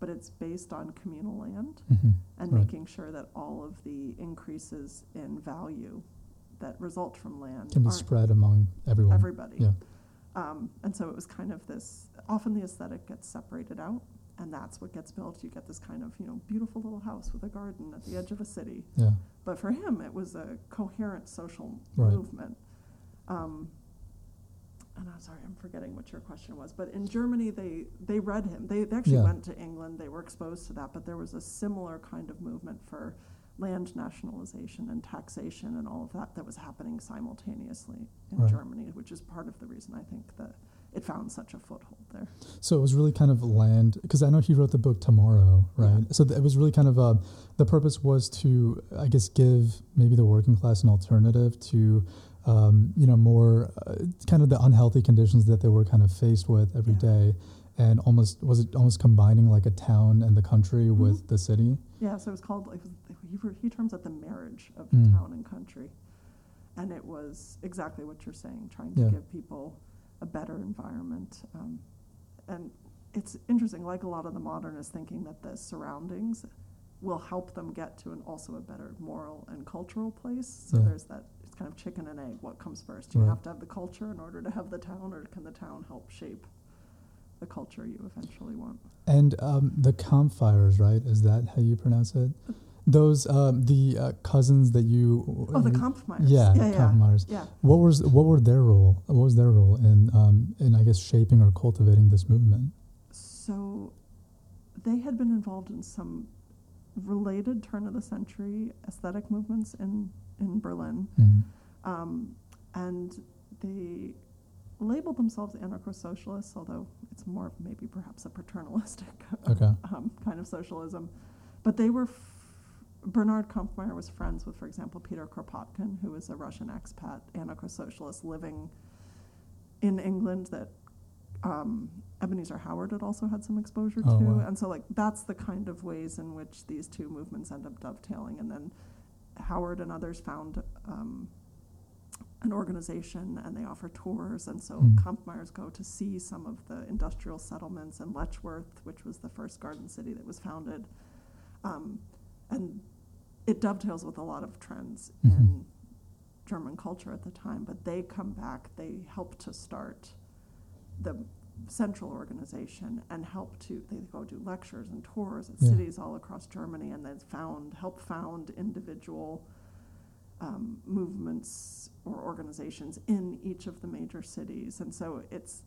but it's based on communal land
hmm
and
Right.
making sure that all of the increases in value that result from land
Can be spread among everyone.
everybody.
Yeah.
Um, and so it was kind of this. Often the aesthetic gets separated out, and that's what gets built. You get this kind of you know beautiful little house with a garden at the edge of a city.
Yeah.
But for him, it was a coherent social
Right.
movement. Um, and I'm sorry, I'm forgetting what your question was. But in Germany, they, they read him. They, they actually
Yeah.
went to England. They were exposed to that. But there was a similar kind of movement for land nationalization and taxation and all of that that was happening simultaneously in
Right.
Germany, which is part of the reason I think that it found such a foothold there.
So it was really kind of land because I know he wrote the book Tomorrow, right?
Yeah.
So it was really kind of uh, the purpose was to, I guess, give maybe the working class an alternative to, um, you know, more uh, kind of the unhealthy conditions that they were kind of faced with every
Yeah.
day, and almost was it almost combining like a town and the country
Mm-hmm.
with the city?
Yeah, so it was called like he, he terms it the marriage of
Mm.
town and country, and it was exactly what you're saying, trying to
Yeah.
give people a better environment. Um, and it's interesting, like a lot of the modernists, thinking that the surroundings will help them get to an also a better moral and cultural place. So
Yeah.
there's that it's kind of chicken and egg. What comes first? Do you
Right.
have to have the culture in order to have the town, or can the town help shape the culture you eventually want?
And um, the campfires, right? Is that how you pronounce it? Those um, the uh, cousins that you
Oh, the Kampffmeyers.
yeah,
yeah, yeah.
Kampffmeyers.
yeah.
What was what were their role? What was their role in um, in I guess shaping or cultivating this movement?
So they had been involved in some related turn of the century aesthetic movements in, in Berlin.
Mhm.
Um, and they labeled themselves anarcho socialists, although it's more maybe perhaps a paternalistic
Okay.
um, kind of socialism. But they were f- Bernhard Kampffmeyer was friends with, for example, Peter Kropotkin, who was a Russian expat anarcho-socialist living in England that um, Ebenezer Howard had also had some exposure
Oh,
to,
wow.
and so like that's the kind of ways in which these two movements end up dovetailing. And then Howard and others found um, an organization, and they offer tours, and so
Mm.
Kampffmeyers go to see some of the industrial settlements in Letchworth, which was the first garden city that was founded, um, and it dovetails with a lot of trends
Mhm.
in German culture at the time. But they come back, they help to start the central organization and help to they go do lectures and tours at
Yeah.
cities all across Germany and then found help found individual um, movements or organizations in each of the major cities and so it's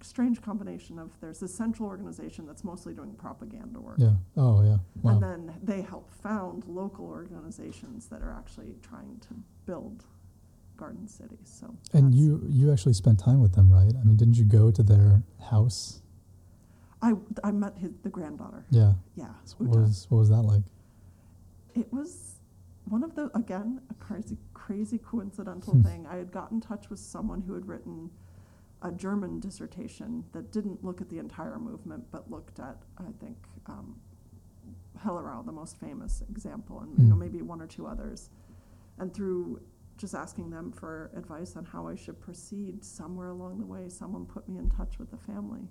strange combination of there's this central organization that's mostly doing propaganda work
Yeah. Oh, yeah. Wow.
and then they help found local organizations that are actually trying to build garden cities so
and you you actually spent time with them, right? I mean, didn't you go to their house?
I, I met his, the granddaughter
Yeah.
yeah
So what was what was that like?
It was one of the again a crazy crazy coincidental
Hmm.
thing. I had got in touch with someone who had written a German dissertation that didn't look at the entire movement, but looked at I think um, Hellerau, the most famous example, and you know
Hmm.
maybe one or two others. And through just asking them for advice on how I should proceed, somewhere along the way, someone put me in touch with the family.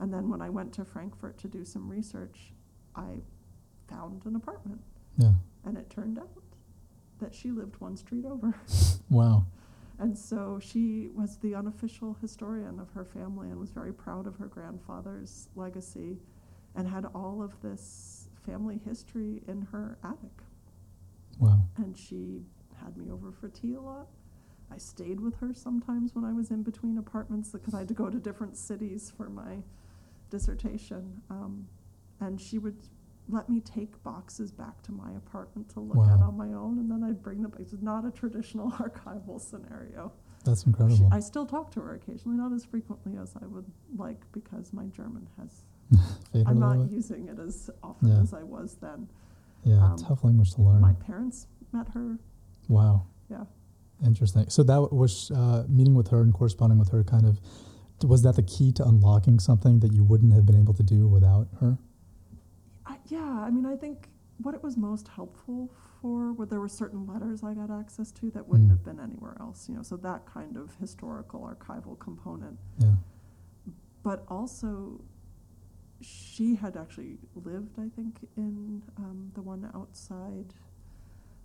And then when I went to Frankfurt to do some research, I found an apartment.
Yeah.
And it turned out that she lived one street over.
Wow.
And so she was the unofficial historian of her family and was very proud of her grandfather's legacy and had all of this family history in her attic.
Wow.
And she had me over for tea a lot. I stayed with her sometimes when I was in between apartments because I had to go to different cities for my dissertation. Um, and she would let me take boxes back to my apartment to look at on my own, and then I'd bring them. It's not a traditional archival scenario.
That's
She,
incredible.
I still talk to her occasionally, not as frequently as I would like because my German has. I'm not
bit.
using it as often
Yeah.
as I was then.
Yeah,
um,
tough language to learn.
My parents met her.
Wow.
Yeah.
Interesting. So that was uh, meeting with her and corresponding with her. Kind of was that the key to unlocking something that you wouldn't have been able to do without her?
I, yeah, I mean, I think what it was most helpful for were there were certain letters I got access to that wouldn't
Mm.
have been anywhere else. You know, so that kind of historical archival component,
Yeah.
but also she had actually lived, I think, in um, the one outside.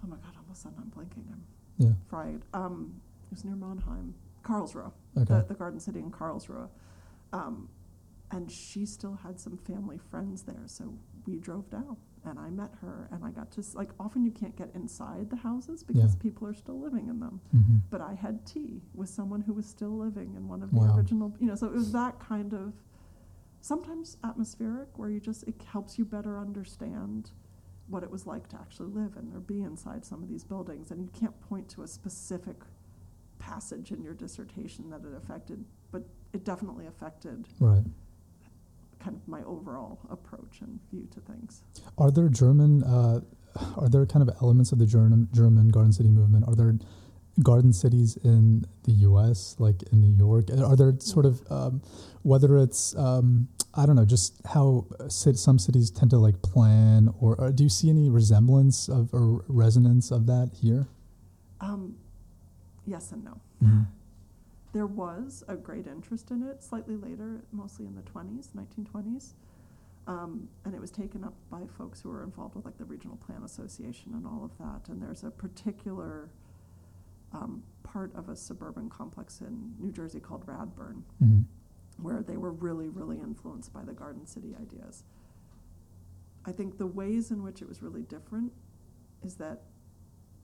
Oh my God! All of a sudden, I'm blinking. I'm
Yeah.
fried. Um, it was near Mannheim, Karlsruhe,
Okay.
the, the garden city in Karlsruhe. Um, and she still had some family friends there, so we drove down and I met her and I got to like often you can't get inside the houses because
Yeah.
people are still living in them.
hmm
But I had tea with someone who was still living in one of the original, you know, so it was that kind of sometimes atmospheric where you just it helps you better understand what it was like to actually live in or be inside some of these buildings and you can't point to a specific passage in your dissertation that it affected but it definitely affected
Right.
Kind of my overall approach and view to things
Are there German? Uh, are there kind of elements of the German German Garden City movement? Are there garden cities in the U.S. like in New York? Are there sort of um, whether it's um, I don't know, just how some cities tend to like plan, or, or do you see any resemblance of or resonance of that here?
um, yes and no
Mhm.
There was a great interest in it slightly later, mostly in the 20s, 1920s. Um, and it was taken up by folks who were involved with like the Regional Plan Association and all of that. And there's a particular um, part of a suburban complex in New Jersey called Radburn,
Mhm.
where they were really, really influenced by the Garden City ideas. I think the ways in which it was really different is that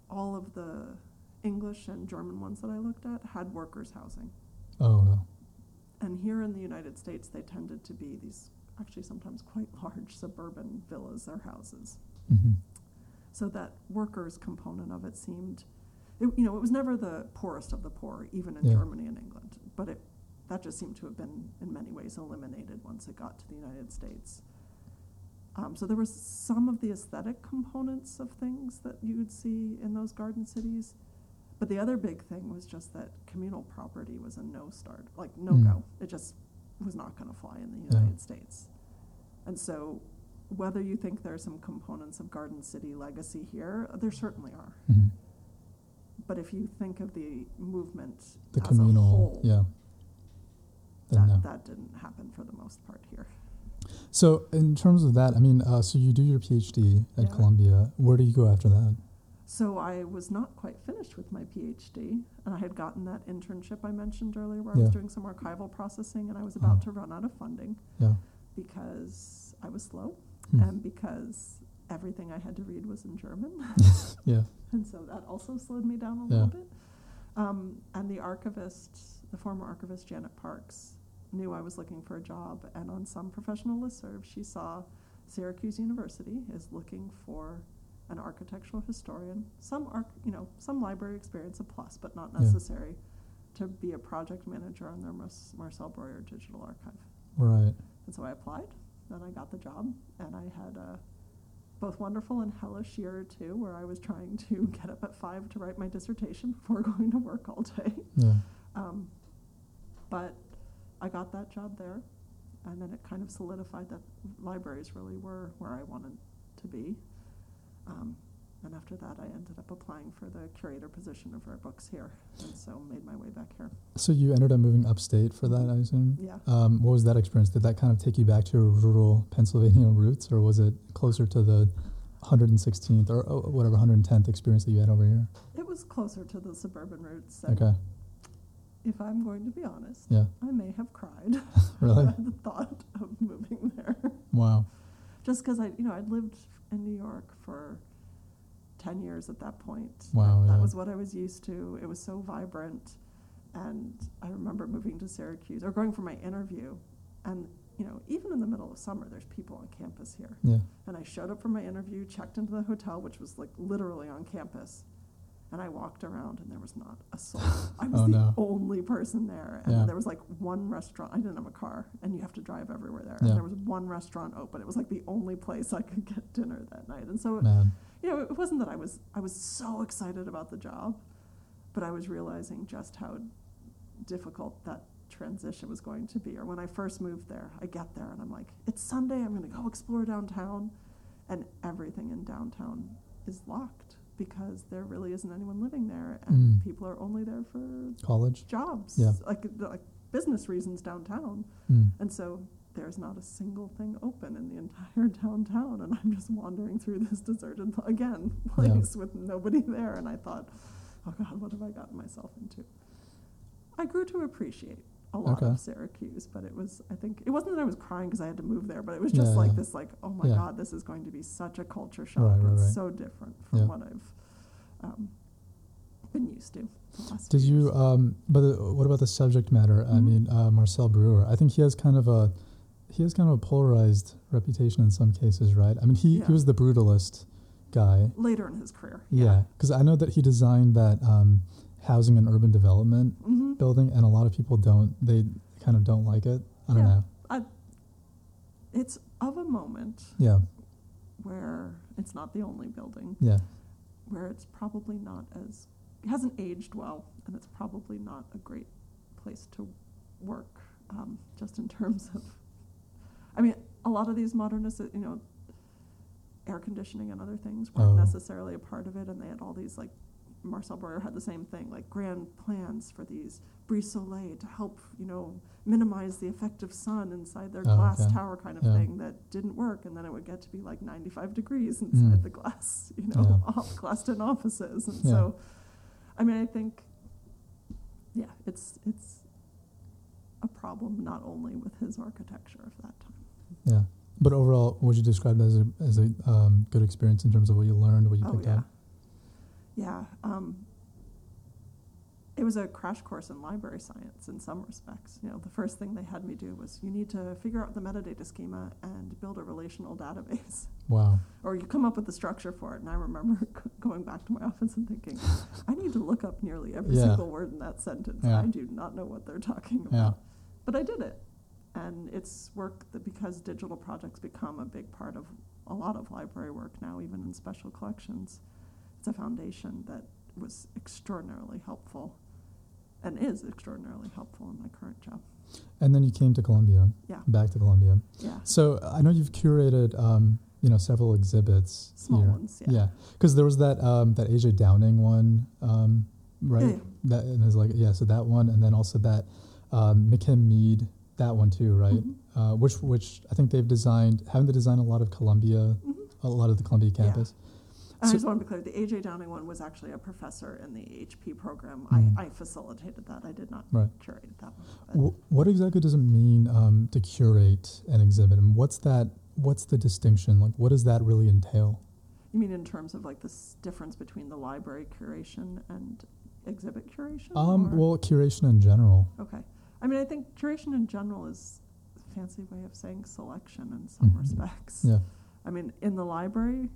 all of the English and German ones that I looked at had workers' housing.
Oh, well.
And here in the United States, they tended to be these actually sometimes quite large suburban villas or houses.
Mhm.
So that workers component of it seemed, it, you know, it was never the poorest of the poor, even in
Yeah.
Germany and England. But it, that just seemed to have been in many ways eliminated once it got to the United States. Um, so there was some of the aesthetic components of things that you would see in those garden cities. But the other big thing was just that communal property was a no start, like no
Mm.
go. It just was not going to fly in the
Yeah.
United States. And so, whether you think there are some components of Garden City legacy here, there certainly are.
Mhm.
But if you think of the movement
The communal,
whole,
yeah.
That,
no.
that didn't happen for the most part here.
So, in terms of that, I mean, uh, so you do your PhD at
Yeah.
Columbia. Where do you go after that?
So I was not quite finished with my PhD, and I had gotten that internship I mentioned earlier, where I was doing some archival processing, and I was about
Uh-huh.
to run out of funding
Yeah.
because I was slow
Hmm.
and because everything I had to read was in German,
Yeah.
and so that also slowed me down a
Yeah.
little bit. Um, and the archivist, the former archivist Janet Parks, knew I was looking for a job, and on some professional listserv, she saw Syracuse University is looking for an architectural historian. Some arch, you know, some library experience a plus, but not
Yeah.
necessary to be a project manager on their Mar- Marcel Breuer digital archive.
Right.
And so I applied, and I got the job, and I had a both wonderful and hellish year or two where I was trying to get up at five to write my dissertation before going to work all day.
Yeah.
Um, but I got that job there, and then it kind of solidified that libraries really were where I wanted to be. Um, and after that, I ended up applying for the curator position of Rare Books here, and so made my way back here.
So you ended up moving upstate for that, I assume.
Yeah.
Um, what was that experience? Did that kind of take you back to your rural Pennsylvania roots, or was it closer to the 116th or oh, whatever 110th experience that you had over here?
It was closer to the suburban roots.
Okay.
If I'm going to be honest,
Yeah.
I may have cried
Really?
at the thought of moving there.
Wow.
Just because I, you know, I'd lived in New York for 10 years at that point.
Wow,
That, that was what I was used to. It was so vibrant. And I remember moving to Syracuse or going for my interview. And, you know, even in the middle of summer, there's people on campus here.
Yeah.
And I showed up for my interview, checked into the hotel, which was like literally on campus. And I walked around and there was not a soul. I oh, was
Oh,
the
no.
only person there. And
Yeah.
there was like one restaurant. I didn't have a car and you have to drive everywhere there.
Yeah.
And there was one restaurant open. It was like the only place I could get dinner that night. And so,
Man.
you know, it wasn't that I was, I was so excited about the job, but I was realizing just how difficult that transition was going to be. Or when I first moved there, I get there and I'm like, it's Sunday, I'm going to go explore downtown. And everything in downtown is locked because there really isn't anyone living there and
Mm.
people are only there for
College.
jobs,
Yeah.
like, like business reasons downtown.
Mm.
And so there's not a single thing open in the entire downtown. And I'm just wandering through this deserted, again,
Yeah.
place with nobody there. And I thought, oh God, what have I gotten myself into? I grew to appreciate a lot
Okay.
of Syracuse, but it was, I think, it wasn't that I was crying because I had to move there, but it was just
Yeah,
like
yeah.
this, like, oh my
Yeah.
God, this is going to be such a culture shock.
Right, right, right.
so different from what I've um, been used to. the last
Did you? Um, but the, what about the subject matter? I
Mhm.
mean, uh, Marcel Breuer. I think he has kind of a he has kind of a polarized reputation in some cases, right? I mean, he, he was the brutalist guy.
Later in his career.
Yeah, because I know that he designed that um, housing and urban development
hmm
building, and a lot of people don't. They kind of don't like it. I don't
Yeah.
know.
I, it's of a moment
Yeah,
where it's not the only building,
yeah,
where it's probably not as, it hasn't aged well, and it's probably not a great place to work, um, just in terms of, I mean, a lot of these modernists, you know, air conditioning and other things weren't
Oh.
necessarily a part of it, and they had all these, like, Marcel Breuer had the same thing, like grand plans for these brise soleil to help, you know, minimize the effect of sun inside their
Oh,
glass
okay.
tower kind of
Yeah.
thing that didn't work, and then it would get to be like 95 degrees inside
Mm.
the glass, you know,
Yeah.
off glassed-in offices, and
Yeah.
so, I mean, I think, yeah, it's it's a problem not only with his architecture of that time.
yeah. But overall, would you describe it as a as a um, good experience in terms of what you learned, what you
oh
picked up?
Yeah. Um, it was a crash course in library science in some respects. You know, the first thing they had me do was you need to figure out the metadata schema and build a relational database.
Wow.
or you come up with the structure for it. And I remember g- going back to my office and thinking, I need to look up nearly every
Yeah.
single word in that sentence.
Yeah.
I do not know what they're talking about.
Yeah.
But I did it. and it's work that because digital projects become a big part of a lot of library work now, even in special collections, it's a foundation that was extraordinarily helpful and is extraordinarily helpful in my current job.
And then you came to Columbia.
Yeah.
Back to Columbia.
Yeah.
So I know you've curated, um, you know, several exhibits
Small
here.
ones, yeah.
Yeah. Because there was that um, that AJ Downing one, um, right?
Yeah, yeah.
That and it was like yeah, so that one, and then also that um, McKim Mead, that one too, right?
Mhm.
Uh, which which I think they've designed. Haven't they designed a lot of Columbia,
Mhm.
a lot of the Columbia
Yeah. And I just want to be clear, the AJ Downing one was actually a professor in the HP program.
Mhm.
I, I facilitated that. I did not
Right.
curate that one.
Wh- what exactly does it mean um, to curate an exhibit, and what's that? What's the distinction? Like, what does that really entail?
You mean in terms of like this difference between the library curation and exhibit curation?
Um,
or-
well, curation in general.
Okay. I mean, I think curation in general is a fancy way of saying selection in some
Mhm.
respects.
Yeah.
I mean, in the library,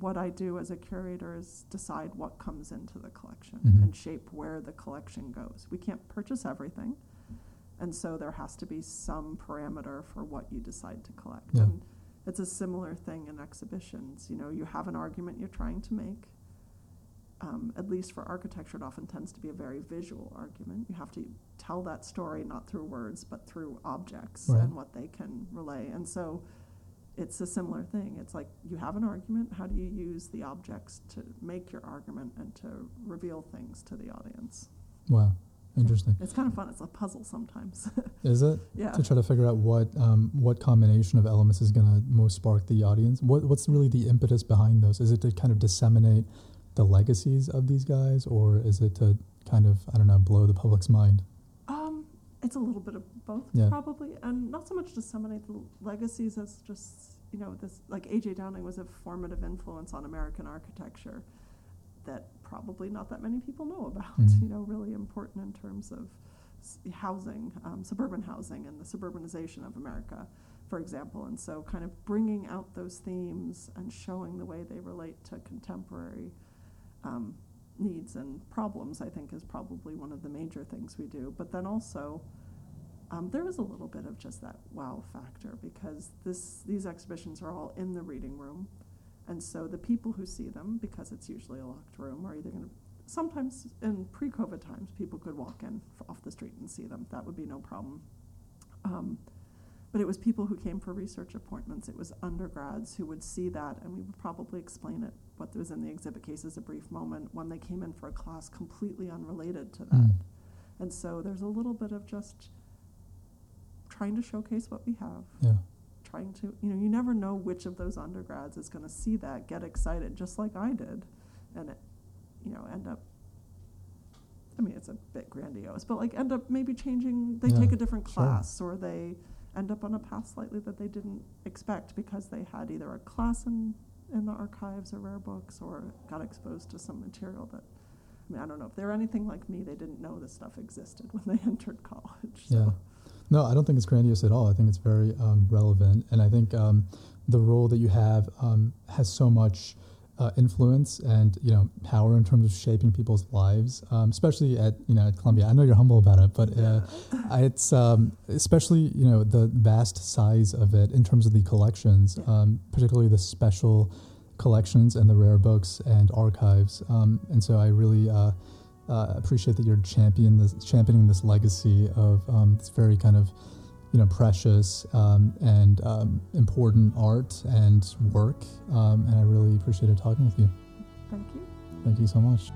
what I do as a curator is decide what comes into the collection
Mhm.
and shape where the collection goes. We can't purchase everything, and so there has to be some parameter for what you decide to collect.
Yeah.
And it's a similar thing in exhibitions. You know, you have an argument you're trying to make. Um, at least for architecture, it often tends to be a very visual argument. You have to tell that story not through words, but through objects
Right.
and what they can relay. And so it's a similar thing. It's like you have an argument. How do you use the objects to make your argument and to reveal things to the audience?
Wow, interesting.
It's kind of fun. It's a puzzle sometimes.
Is it
yeah.
to try to figure out what um, what combination of elements is going to most spark the audience? What what's really the impetus behind those? Is it to kind of disseminate the legacies of these guys, or is it to kind of I don't know blow the public's mind?
It's a little bit of both,
Yeah.
probably, and not so much disseminate the legacies as just you know this. Like A.J. Downing was a formative influence on American architecture that probably not that many people know about.
Mhm.
You know, really important in terms of s- housing, um, suburban housing, and the suburbanization of America, for example. And so, kind of bringing out those themes and showing the way they relate to contemporary um, needs and problems, I think, is probably one of the major things we do. But then also, um, there is a little bit of just that wow factor because this these exhibitions are all in the reading room, and so the people who see them, because it's usually a locked room, are either going to. Sometimes in pre-COVID times, people could walk in off the street and see them. That would be no problem. Um, but it was people who came for research appointments. It was undergrads who would see that, and we would probably explain it, what was in the exhibit cases, a brief moment, when they came in for a class completely unrelated to that.
Mm.
And so there's a little bit of just trying to showcase what we have,
Yeah,
trying to, you know, you never know which of those undergrads is going to see that, get excited, just like I did, and, it, you know, end up. I mean, it's a bit grandiose, but like end up maybe changing. They
Yeah,
take a different
sure.
class, or they end up on a path slightly that they didn't expect because they had either a class in in the archives or rare books, or got exposed to some material that. I mean, I don't know if they're anything like me. They didn't know this stuff existed when they entered college. So.
yeah. No, I don't think it's grandiose at all. I think it's very um, relevant, and I think um, the role that you have um, has so much uh, influence and you know power in terms of shaping people's lives, um, especially at you know at Columbia. I know you're humble about it, but uh, it's um, especially you know the vast size of it in terms of the collections,
Yeah.
um, particularly the special collections and the rare books and archives. Um, and so I really uh, uh, appreciate that you're champion this, championing this legacy of um, this very kind of you know precious um, and um, important art and work. Um, and I really appreciated talking with you.
Thank you.
Thank you so much.